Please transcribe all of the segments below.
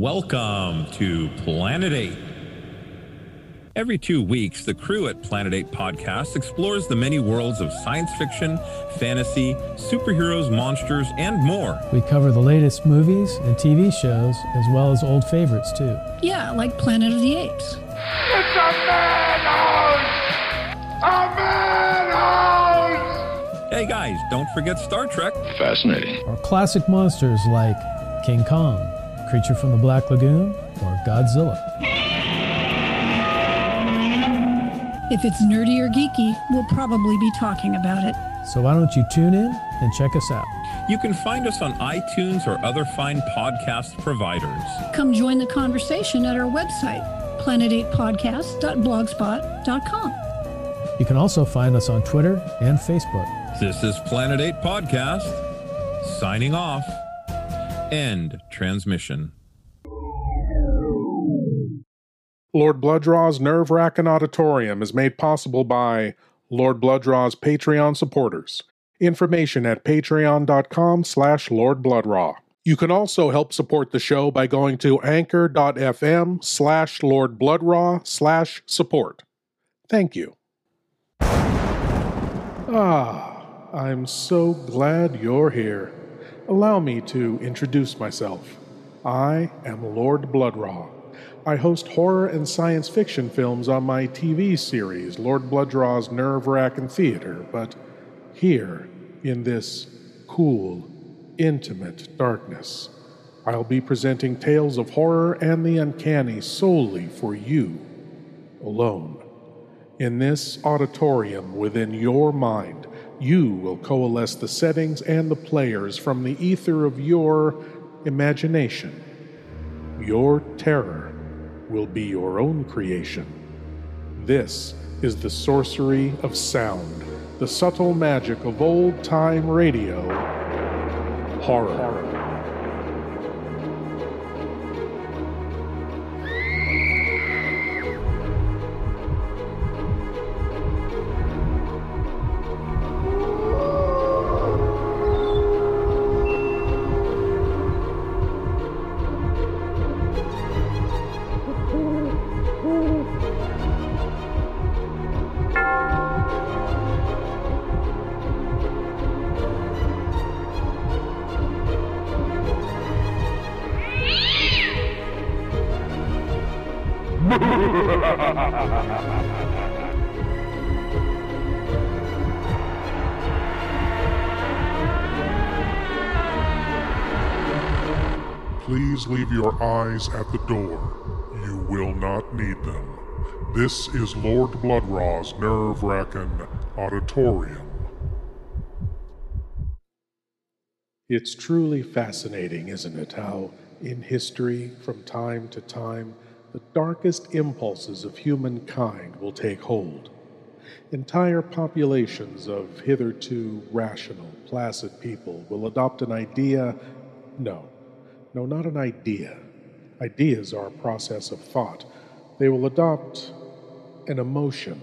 Welcome to Planet 8. Every two weeks, the crew at Planet 8 Podcast explores the many worlds of science fiction, fantasy, superheroes, monsters, and more. We cover the latest movies and TV shows, as well as old favorites, too. Yeah, like Planet of the Apes. It's a madhouse! A madhouse! Hey guys, don't forget Star Trek. Fascinating. Or classic monsters like King Kong, Creature from the Black Lagoon, or Godzilla. If it's nerdy or geeky, we'll probably be talking about it. So why don't you tune in and check us out? You can find us on iTunes or other fine podcast providers. Come join the conversation at our website, planet8podcast.blogspot.com. You can also find us on Twitter and Facebook. This is Planet 8 Podcast. Signing off. End transmission. Lord Blood-Rah's Nerve Wrackin' Auditorium is made possible by Lord Blood-Rah's Patreon supporters. Information at patreon.com slash lordbloodrah. You can also help support the show by going to anchor.fm slash lordbloodrah slash support. Thank you. Ah, I'm so glad you're here. Allow me to introduce myself. I am Lord Blood-Rah. I host horror and science fiction films on my TV series, Lord Blood-Rah's Nerve Wrackin' Theater, but here, in this cool, intimate darkness, I'll be presenting tales of horror and the uncanny solely for you alone. In this auditorium within your mind, you will coalesce the settings and the players from the ether of your imagination. Your terror will be your own creation. This is the sorcery of sound, the subtle magic of old time radio, horror. Please leave your eyes at the door. You will not need them. This is Lord Blood-Rah's nerve wrackin' auditorium. It's truly fascinating, isn't it, how in history, from time to time, the darkest impulses of humankind will take hold. Entire populations of hitherto rational, placid people will adopt an idea. No, no, not an idea. Ideas are a process of thought. They will adopt an emotion,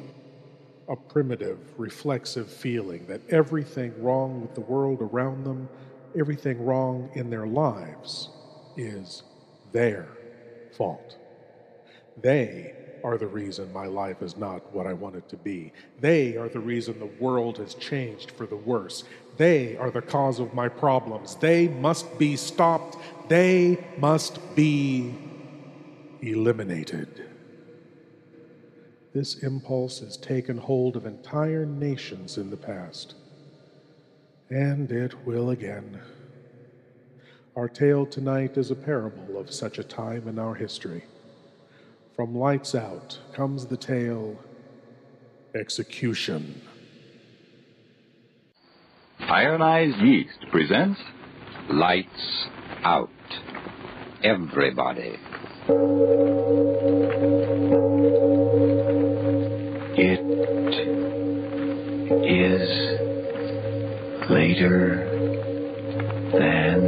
a primitive, reflexive feeling that everything wrong with the world around them, everything wrong in their lives, is their fault. They are the reason my life is not what I want it to be. They are the reason the world has changed for the worse. They are the cause of my problems. They must be stopped. They must be eliminated. This impulse has taken hold of entire nations in the past, and it will again. Our tale tonight is a parable of such a time in our history. From Lights Out comes the tale Execution. Ironized Yeast presents Lights Out. Everybody. It is later than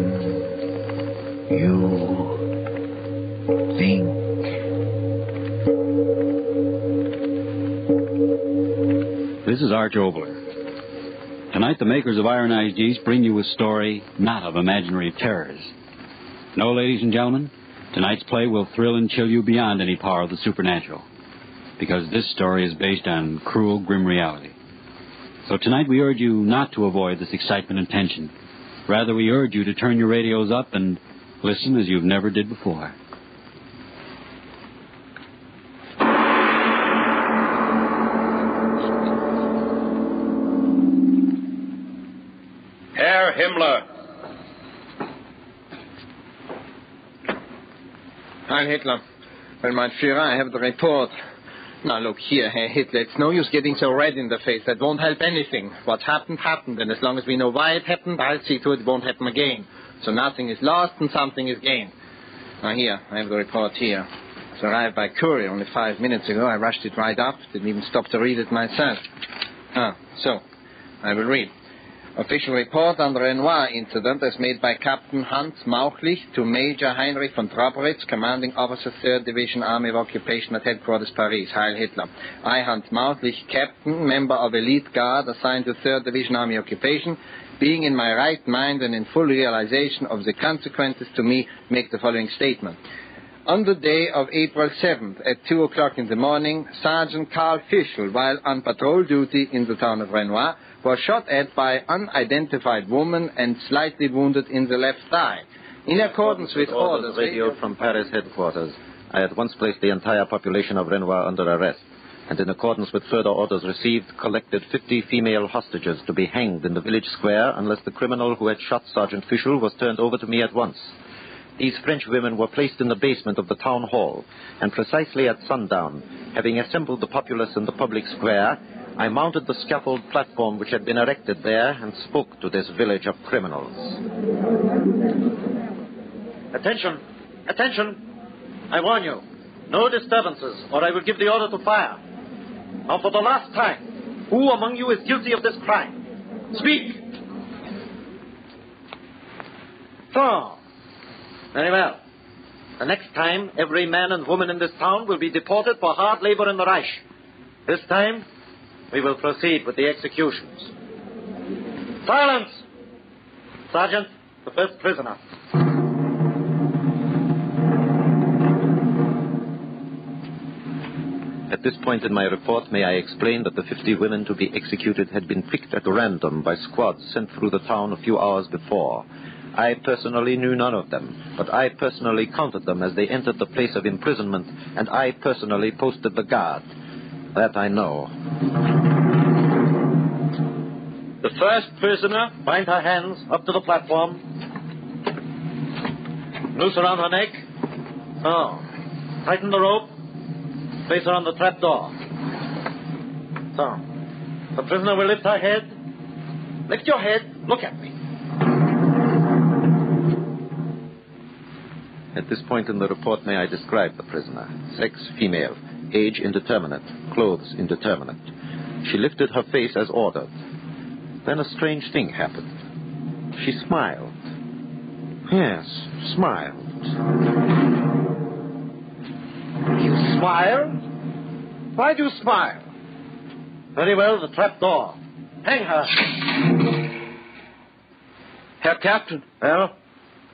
you This is Arch Oboler. Tonight, the makers of Ironized Yeast bring you a story not of imaginary terrors. No, ladies and gentlemen, Tonight's play will thrill and chill you beyond any power of the supernatural, because this story is based on cruel, grim reality. So tonight we urge you not to avoid this excitement and tension. Rather, we urge you to turn your radios up and listen as you've never did before. Heil Hitler. Well, my Führer, I have the report. Now, look here, Herr Hitler. It's no use getting so red in the face. That won't help anything. What happened, happened. And as long as we know why it happened, I'll see to it it won't happen again. So nothing is lost and something is gained. Now, here, I have the report here. It's arrived by courier only five minutes ago. I rushed it right up. Didn't even stop to read it myself. Ah, so, I will read. Official report on the Renoir incident as made by Captain Hans Mauchlich to Major Heinrich von Trobritz, commanding officer 3rd Division Army of Occupation at headquarters Paris, Heil Hitler. I, Hans Mauchlich, captain, member of elite guard assigned to 3rd Division Army Occupation, being in my right mind and in full realization of the consequences to me, make the following statement. On the day of April 7th at 2 o'clock in the morning, Sergeant Karl Fischl, while on patrol duty in the town of Renoir, was shot at by unidentified woman and slightly wounded in the left thigh. In accordance with orders radio from Paris headquarters, I at once placed the entire population of Renoir under arrest, and in accordance with further orders received, collected 50 female hostages to be hanged in the village square unless the criminal who had shot Sergeant Fischl was turned over to me at once. These French women were placed in the basement of the town hall, and precisely at sundown, having assembled the populace in the public square, I mounted the scaffold platform which had been erected there and spoke to this village of criminals. Attention! Attention! I warn you, no disturbances, or I will give the order to fire. Now, for the last time, who among you is guilty of this crime? Speak! So, very well. The next time, every man and woman in this town will be deported for hard labor in the Reich. This time, we will proceed with the executions. Silence! Sergeant, the first prisoner. At this point in my report, may I explain that the 50 women to be executed had been picked at random by squads sent through the town a few hours before. I personally knew none of them, but I personally counted them as they entered the place of imprisonment, and I personally posted the guard. That I know. The first prisoner, bind her hands up to the platform. Noose around her neck. So, tighten the rope. Place her on the trap door. So, the prisoner will lift her head. Lift your head. Look at me. At this point in the report, may I describe the prisoner? Sex, female. Age, indeterminate. Clothes, indeterminate. She lifted her face as ordered. Then a strange thing happened. She smiled. Yes, smiled. You smile? Why do you smile? Very well, the trap door. Hang her. Herr Captain. Well?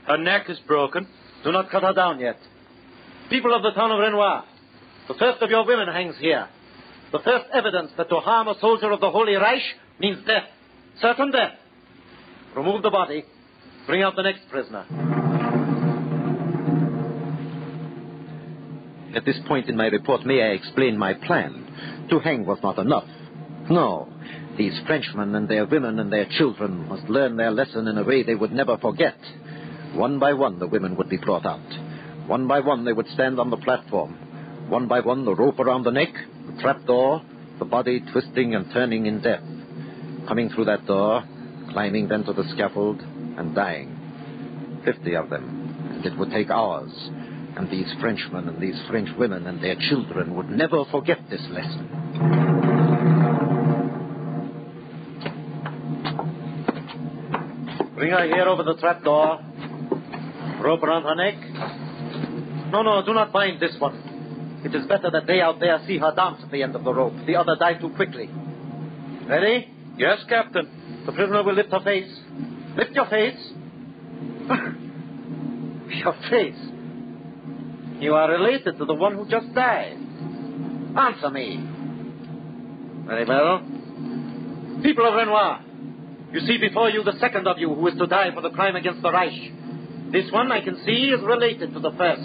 Her neck is broken. Do not cut her down yet. People of the town of Renoir, the first of your women hangs here. The first evidence that to harm a soldier of the Holy Reich means death. Certain death. Remove the body. Bring out the next prisoner. At this point in my report, may I explain my plan? To hang was not enough. No. These Frenchmen and their women and their children must learn their lesson in a way they would never forget. One by one, the women would be brought out. One by one, they would stand on the platform. One by one, the rope around the neck, the trap door, the body twisting and turning in death. Coming through that door, climbing then to the scaffold, and dying. Fifty of them. And it would take hours. And these Frenchmen and these French women and their children would never forget this lesson. Bring her here over the trap door. Rope around her neck. No, no, do not bind this one. It is better that they out there see her dance at the end of the rope. The other die too quickly. Ready? Yes, Captain. The prisoner will lift her face. Lift your face. your face. You are related to the one who just died. Answer me. Very well. People of Renoir, you see before you the second of you who is to die for the crime against the Reich. This one I can see is related to the first.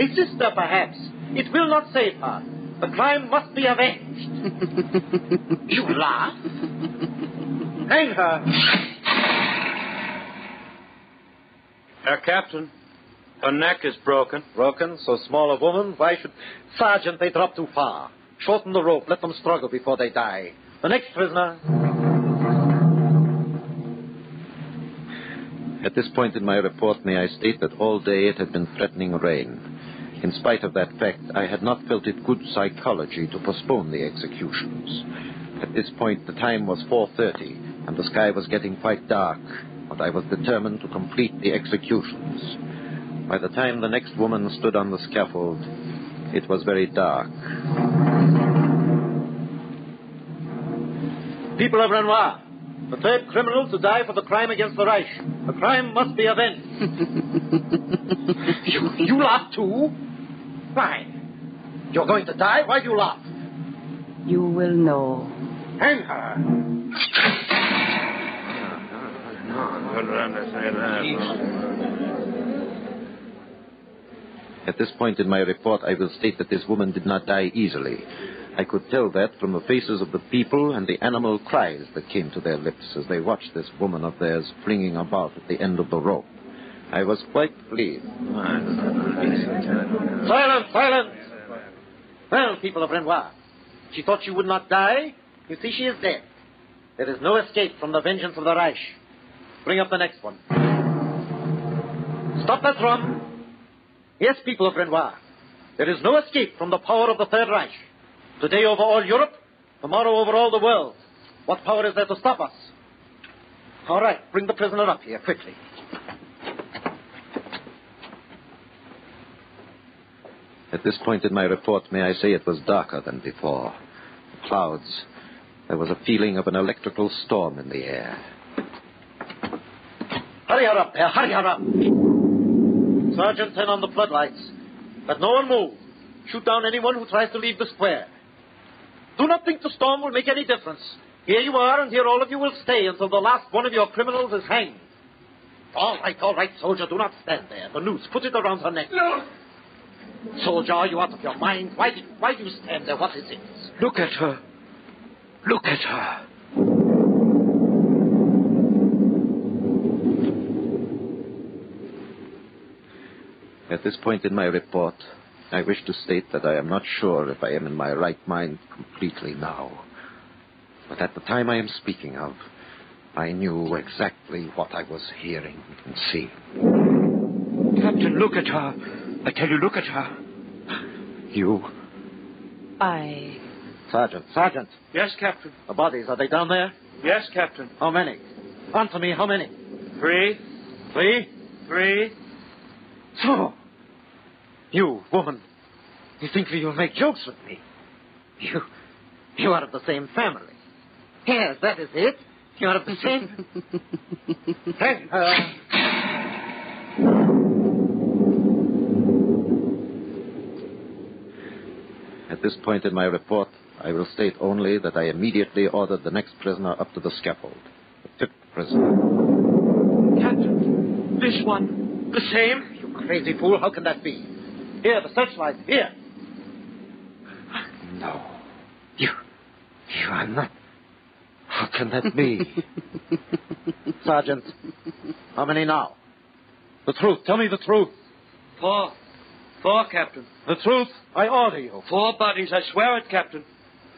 A sister, perhaps. It will not save her. The crime must be avenged. you laugh? Hang her. Uh, Herr Captain, her neck is broken. Broken? So small a woman? Why should. Sergeant, they drop too far. Shorten the rope. Let them struggle before they die. The next prisoner. At this point in my report, may I state that all day it had been threatening rain. In spite of that fact, I had not felt it good psychology to postpone the executions. At this point, the time was 4.30, and the sky was getting quite dark, but I was determined to complete the executions. By the time the next woman stood on the scaffold, it was very dark. People of Renoir, the third criminal to die for the crime against the Reich. The crime must be avenged. you, you laugh too? Why? You're going to die? Why do you laugh? You will know. Hang her. At this point in my report, I will state that this woman did not die easily. I could tell that from the faces of the people and the animal cries that came to their lips as they watched this woman of theirs flinging about at the end of the rope. I was quite pleased. Silence, silence! Well, people of Renoir, she thought she would not die. You see, she is dead. There is no escape from the vengeance of the Reich. Bring up the next one. Stop that drum. Yes, people of Renoir, there is no escape from the power of the Third Reich. Today over all Europe, tomorrow over all the world. What power is there to stop us? All right, bring the prisoner up here quickly. At this point in my report, may I say it was darker than before. The clouds. There was a feeling of an electrical storm in the air. Hurry her up there, hurry her up. Sergeant, turn on the floodlights. Let no one move. Shoot down anyone who tries to leave the square. Do not think the storm will make any difference. Here you are, and here all of you will stay until the last one of your criminals is hanged. All right, all right, soldier, do not stand there. The noose, put it around her neck. No. Soldier, are you out of your mind? Why, did, why do you stand there? What is it? Look at her. Look at her. At this point in my report, I wish to state that I am not sure if I am in my right mind completely now. But at the time I am speaking of, I knew exactly what I was hearing and seeing. Captain, look at her. I tell you, look at her. You? I. Sergeant, Sergeant. Yes, Captain. The bodies, are they down there? Yes, Captain. How many? Answer me, how many? Three. Three? Three. So, you, woman, you think you'll make jokes with me? You, you are of the same family. Yes, that is it. You are of the same. hey, uh... At this point in my report, I will state only that I immediately ordered the next prisoner up to the scaffold. The fifth prisoner. Captain, this one, the same? You crazy fool, how can that be? Here, the searchlight, here. No. You. You are not. How can that be? Sergeant, how many now? The truth. Tell me the truth. Four. Four, Captain. The truth. I order you. Four bodies, I swear it, Captain.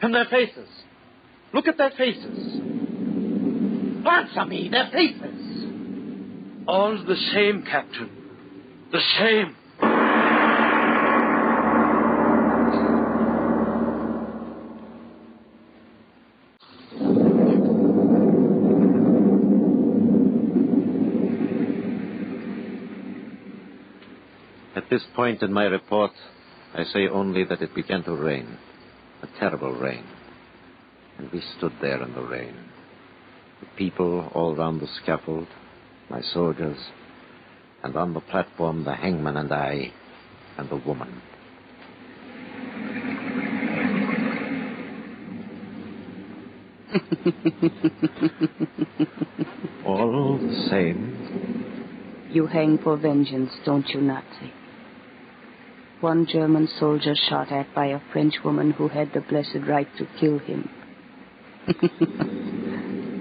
And their faces. Look at their faces. Answer me, their faces. All the same, Captain. The same. At this point in my report, I say only that it began to rain. A terrible rain. And we stood there in the rain. The people all round the scaffold, my soldiers, and on the platform the hangman and I, and the woman. All the same. You hang for vengeance, don't you, Nazi? One German soldier shot at by a French woman who had the blessed right to kill him.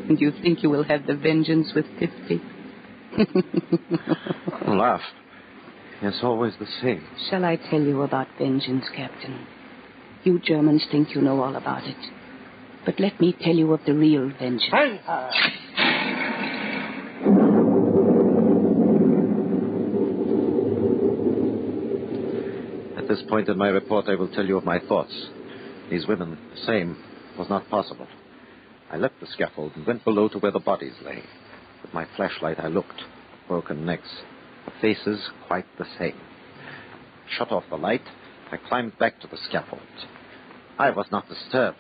and you think you will have the vengeance with 50? Laugh. It's always the same. Shall I tell you about vengeance, Captain? You Germans think you know all about it. But let me tell you of the real vengeance. Uh, At this point in my report, I will tell you of my thoughts. These women, the same, was not possible. I left the scaffold and went below to where the bodies lay. With my flashlight, I looked. Broken necks, the faces quite the same. Shut off the light, I climbed back to the scaffold. I was not disturbed,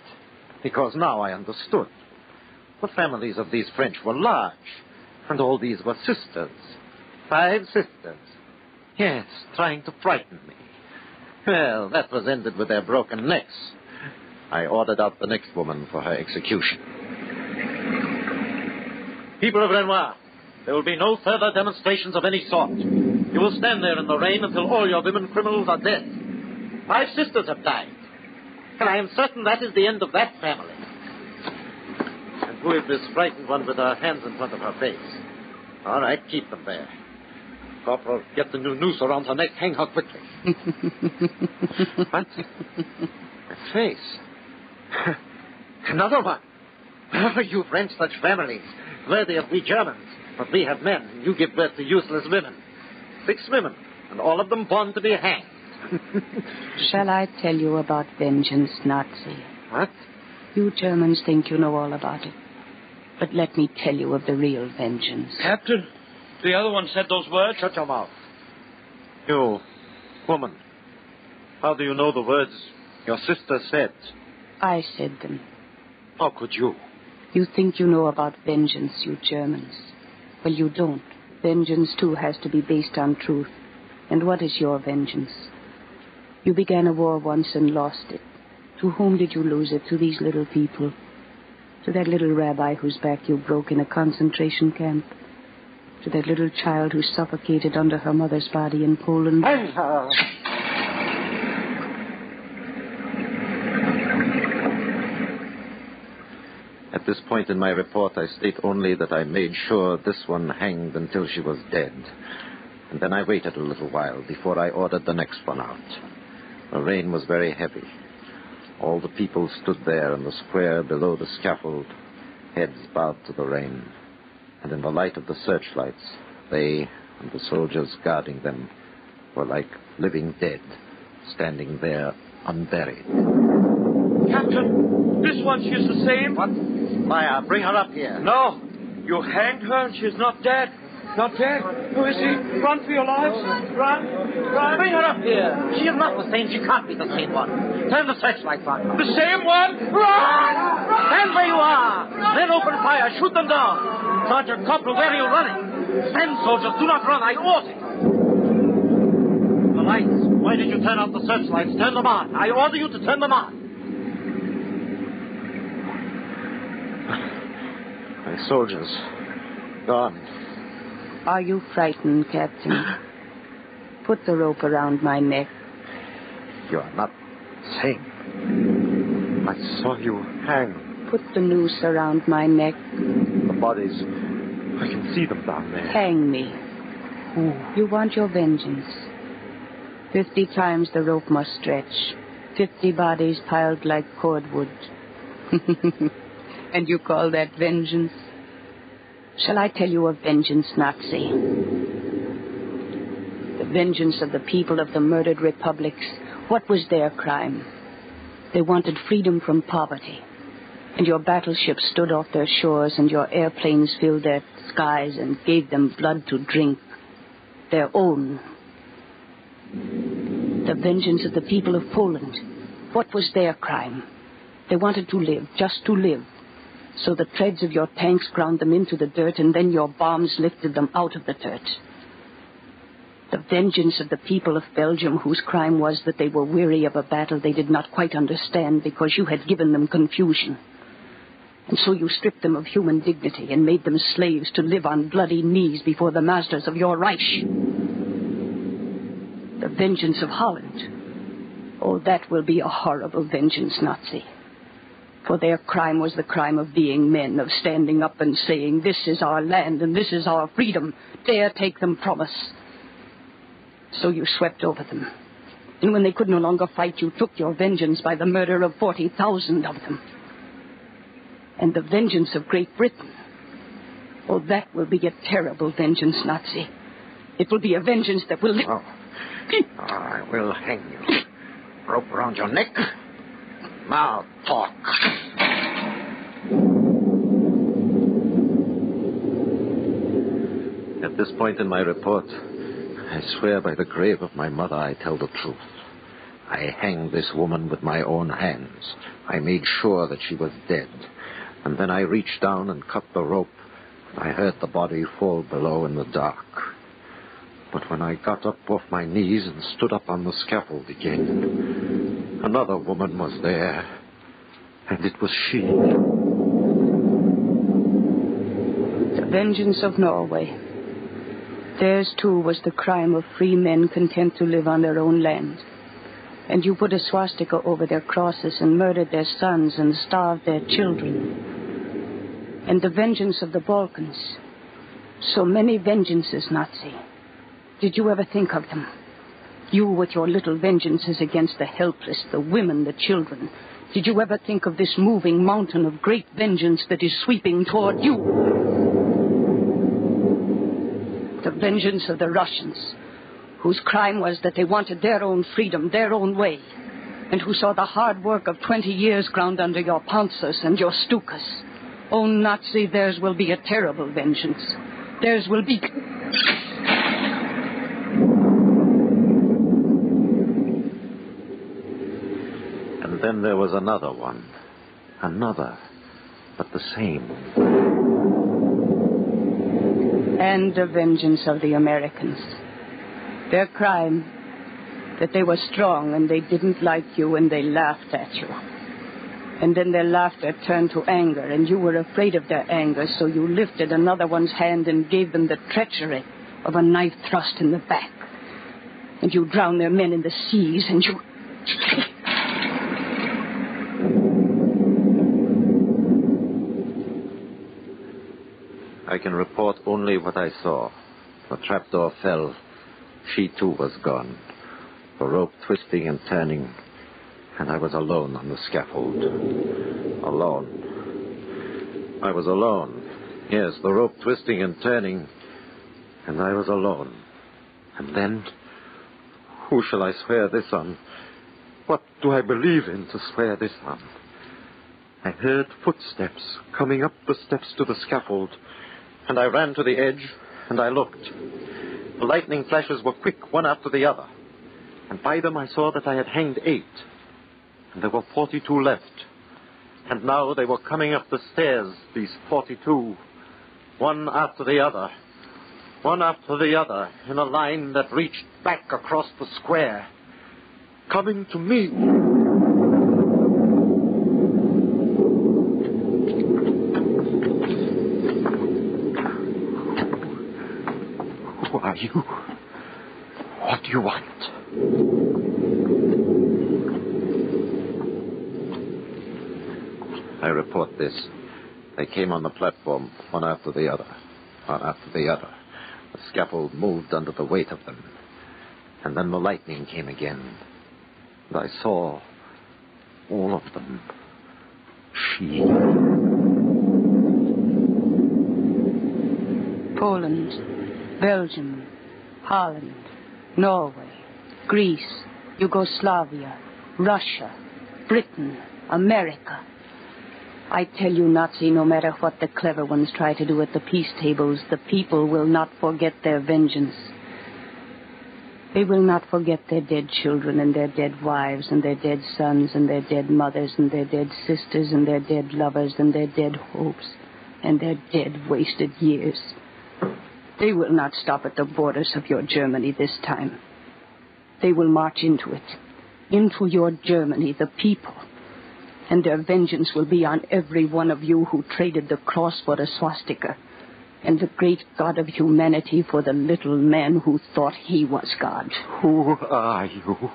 because now I understood. The families of these French were large, and all these were sisters. Five sisters. Yes, trying to frighten me. Well, that was ended with their broken necks. I ordered out the next woman for her execution. People of Renoir, there will be no further demonstrations of any sort. You will stand there in the rain until all your women criminals are dead. Five sisters have died. And I am certain that is the end of that family. And who is this frightened one with her hands in front of her face? All right, keep them there. Corporal, get the new noose around her neck. Hang her quickly. what? Her face. Another one. you French, such families, worthy of we Germans. But we have men, and you give birth to useless women. Six women, and all of them born to be hanged. Shall I tell you about vengeance, Nazi? What? You Germans think you know all about it. But let me tell you of the real vengeance. Captain, the other one said those words. Shut your mouth. You, woman, how do you know the words your sister said? I said them. How could you? You think you know about vengeance, you Germans. Well, you don't. Vengeance, too, has to be based on truth. And what is your vengeance? You began a war once and lost it. To whom did you lose it? To these little people? To that little rabbi whose back you broke in a concentration camp? To that little child who suffocated under her mother's body in Poland? At this point in my report, I state only that I made sure this one hanged until she was dead. And then I waited a little while before I ordered the next one out. The rain was very heavy. All the people stood there in the square below the scaffold, heads bowed to the rain. And in the light of the searchlights, they and the soldiers guarding them were like living dead, standing there unburied. Captain, this one, she's the same. What? Maya, bring her up here. No, you hanged her and she's not dead. Not dead. Who is she? Run for your lives. Run. Run. Bring her up here. She is not the same. She can't be the same one. Turn the searchlights on. The same one? Run! Stand where you are. Then open fire. Shoot them down. Sergeant Corporal, where are you running? Stand, soldiers. Do not run. I order. you. The lights. Why did you turn off the searchlights? Turn them on. I order you to turn them on. My soldiers. Gone. Are you frightened, Captain? Put the rope around my neck. You are not sane. I saw you hang. Put the noose around my neck. Bodies. I can see them down there. Hang me. You want your vengeance. Fifty times the rope must stretch. Fifty bodies piled like cordwood. and you call that vengeance? Shall I tell you of vengeance, Nazi? The vengeance of the people of the murdered republics. What was their crime? They wanted freedom from poverty. And your battleships stood off their shores, and your airplanes filled their skies and gave them blood to drink. Their own. The vengeance of the people of Poland. What was their crime? They wanted to live, just to live. So the treads of your tanks ground them into the dirt, and then your bombs lifted them out of the dirt. The vengeance of the people of Belgium, whose crime was that they were weary of a battle they did not quite understand because you had given them confusion. And so you stripped them of human dignity and made them slaves to live on bloody knees before the masters of your Reich. The vengeance of Holland. Oh, that will be a horrible vengeance, Nazi. For their crime was the crime of being men, of standing up and saying, This is our land and this is our freedom. Dare take them from us. So you swept over them. And when they could no longer fight, you took your vengeance by the murder of 40,000 of them. And the vengeance of Great Britain. Oh, that will be a terrible vengeance, Nazi. It will be a vengeance that will. Oh. I will hang you. Rope around your neck. Now talk. At this point in my report, I swear by the grave of my mother I tell the truth. I hanged this woman with my own hands. I made sure that she was dead. And then I reached down and cut the rope. I heard the body fall below in the dark. But when I got up off my knees and stood up on the scaffold again, another woman was there. And it was she. The vengeance of Norway. Theirs, too, was the crime of free men content to live on their own land. And you put a swastika over their crosses and murdered their sons and starved their children. And the vengeance of the Balkans. So many vengeances, Nazi. Did you ever think of them? You with your little vengeances against the helpless, the women, the children. Did you ever think of this moving mountain of great vengeance that is sweeping toward you? The vengeance of the Russians, whose crime was that they wanted their own freedom, their own way, and who saw the hard work of 20 years ground under your Panzers and your Stukas. Oh, Nazi, theirs will be a terrible vengeance. Theirs will be. And then there was another one. Another. But the same. And the vengeance of the Americans. Their crime, that they were strong and they didn't like you and they laughed at you. And then their laughter turned to anger, and you were afraid of their anger, so you lifted another one's hand and gave them the treachery of a knife thrust in the back. And you drowned their men in the seas, and you. I can report only what I saw. The trapdoor fell. She too was gone. The rope twisting and turning. And I was alone on the scaffold. Alone. I was alone. Yes, the rope twisting and turning. And I was alone. And then, who shall I swear this on? What do I believe in to swear this on? I heard footsteps coming up the steps to the scaffold, and I ran to the edge, and I looked. The lightning flashes were quick, one after the other, and by them I saw that I had hanged eight, and there were forty-two left. And now they were coming up the stairs, these forty-two, one after the other, one after the other, in a line that reached back across the square, coming to me. Who are you? What do you want? I report this. They came on the platform, one after the other, one after the other. The scaffold moved under the weight of them. And then the lightning came again. And I saw all of them. She. Poland, Belgium, Holland, Norway, Greece, Yugoslavia, Russia, Britain, America. I tell you, Nazi, no matter what the clever ones try to do at the peace tables, the people will not forget their vengeance. They will not forget their dead children and their dead wives and their dead sons and their dead mothers and their dead sisters and their dead lovers and their dead hopes and their dead wasted years. They will not stop at the borders of your Germany this time. They will march into it, into your Germany, the people. And their vengeance will be on every one of you who traded the cross for the swastika, and the great God of humanity for the little man who thought he was God. Who are you?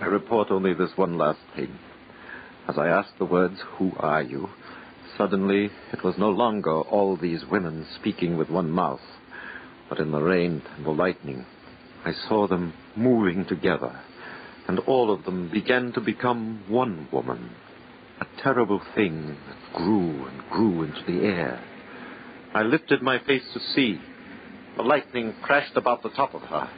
I report only this one last thing. As I asked the words, Who are you? Suddenly, it was no longer all these women speaking with one mouth, but in the rain and the lightning, I saw them moving together, and all of them began to become one woman, a terrible thing that grew and grew into the air. I lifted my face to see. The lightning crashed about the top of her,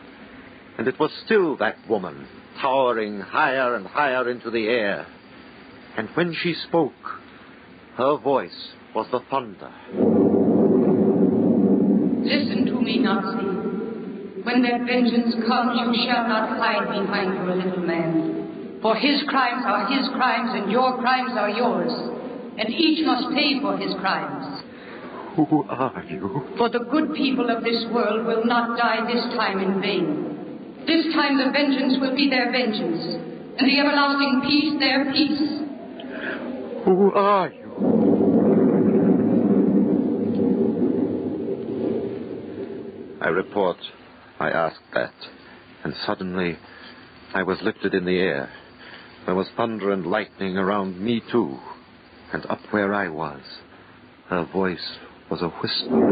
and it was still that woman, towering higher and higher into the air. And when she spoke, her voice was the thunder. Listen to me, Nazi. When that vengeance comes, you shall not hide behind your little man. For his crimes are his crimes, and your crimes are yours. And each must pay for his crimes. Who are you? For the good people of this world will not die this time in vain. This time the vengeance will be their vengeance, and the everlasting peace their peace. Who are you? I report, I asked that, and suddenly I was lifted in the air. There was thunder and lightning around me, too, and up where I was, her voice was a whisper.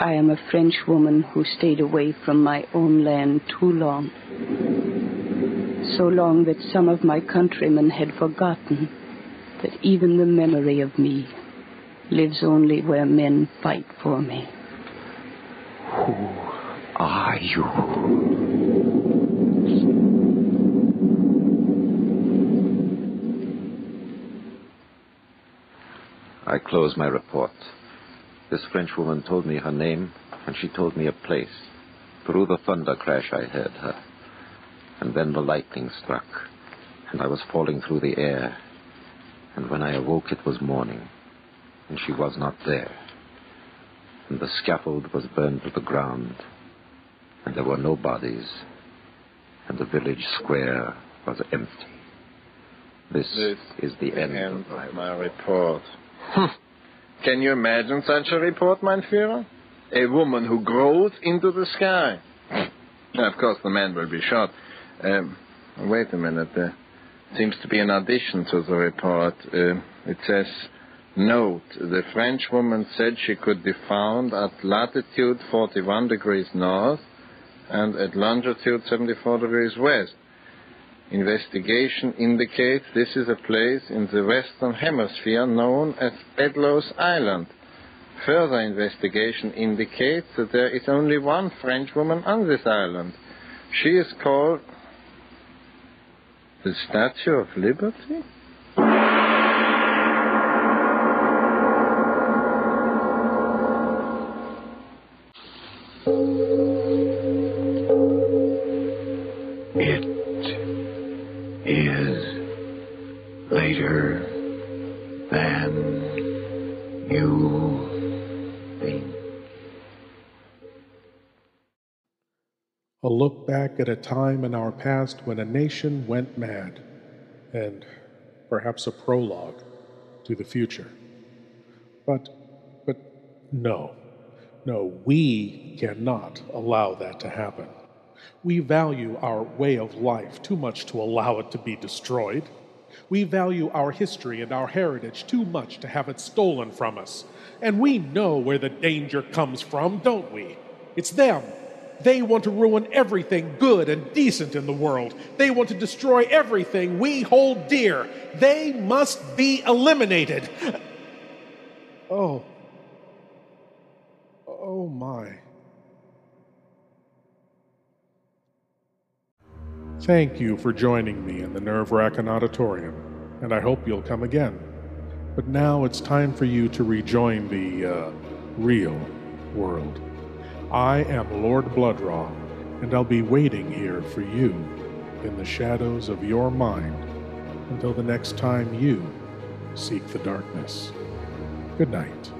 I am a French woman who stayed away from my own land too long. So long that some of my countrymen had forgotten that even the memory of me lives only where men fight for me. Who are you? I close my report. This Frenchwoman told me her name, and she told me a place. Through the thunder crash, I heard her. And then the lightning struck, and I was falling through the air. And when I awoke, it was morning, and she was not there. And the scaffold was burned to the ground, and there were no bodies, and the village square was empty. This, This is the end, end of my, of my report. Can you imagine such a report, mein Führer? A woman who grows into the sky. Now, of course, the man will be shot. Um, wait a minute. There seems to be an addition to the report. Uh, it says, Note, the French woman said she could be found at latitude 41 degrees north and at longitude 74 degrees west. Investigation indicates this is a place in the Western Hemisphere known as Bedloe's Island. Further investigation indicates that there is only one French woman on this island. She is called the Statue of Liberty? It is later than you think. A look back at a time in our past when a nation went mad, and perhaps a prologue to the future. But, but no, no, we cannot allow that to happen. We value our way of life too much to allow it to be destroyed. We value our history and our heritage too much to have it stolen from us. And we know where the danger comes from, don't we? It's them. They want to ruin everything good and decent in the world. They want to destroy everything we hold dear. They must be eliminated. Oh. Oh my. Thank you for joining me in the Nerve Wrackin' Auditorium, and I hope you'll come again. But now it's time for you to rejoin the uh, real world. I am Lord Blood-Rah, and I'll be waiting here for you in the shadows of your mind until the next time you seek the darkness. Good night.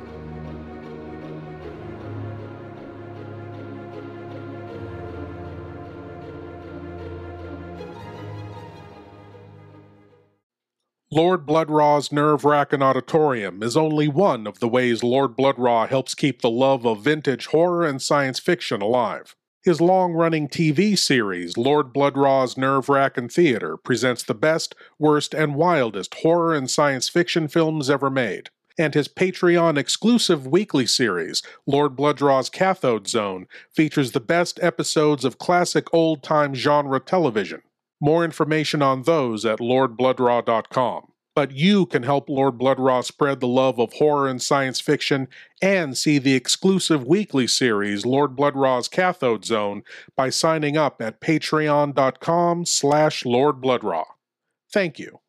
Lord Blood-Rah's nerve-wrackin' auditorium is only one of the ways Lord Blood-Rah helps keep the love of vintage horror and science fiction alive. His long-running TV series, Lord Blood-Rah's Nerve-Wrackin' Theater, presents the best, worst, and wildest horror and science fiction films ever made. And his Patreon exclusive weekly series, Lord Blood-Rah's Cathode Zone, features the best episodes of classic old-time genre television. More information on those at lordbloodrah.com. But you can help Lord Blood-Rah spread the love of horror and science fiction and see the exclusive weekly series Lord Blood-Rah's Cathode Zone by signing up at patreon.com slash lordbloodrah. Thank you.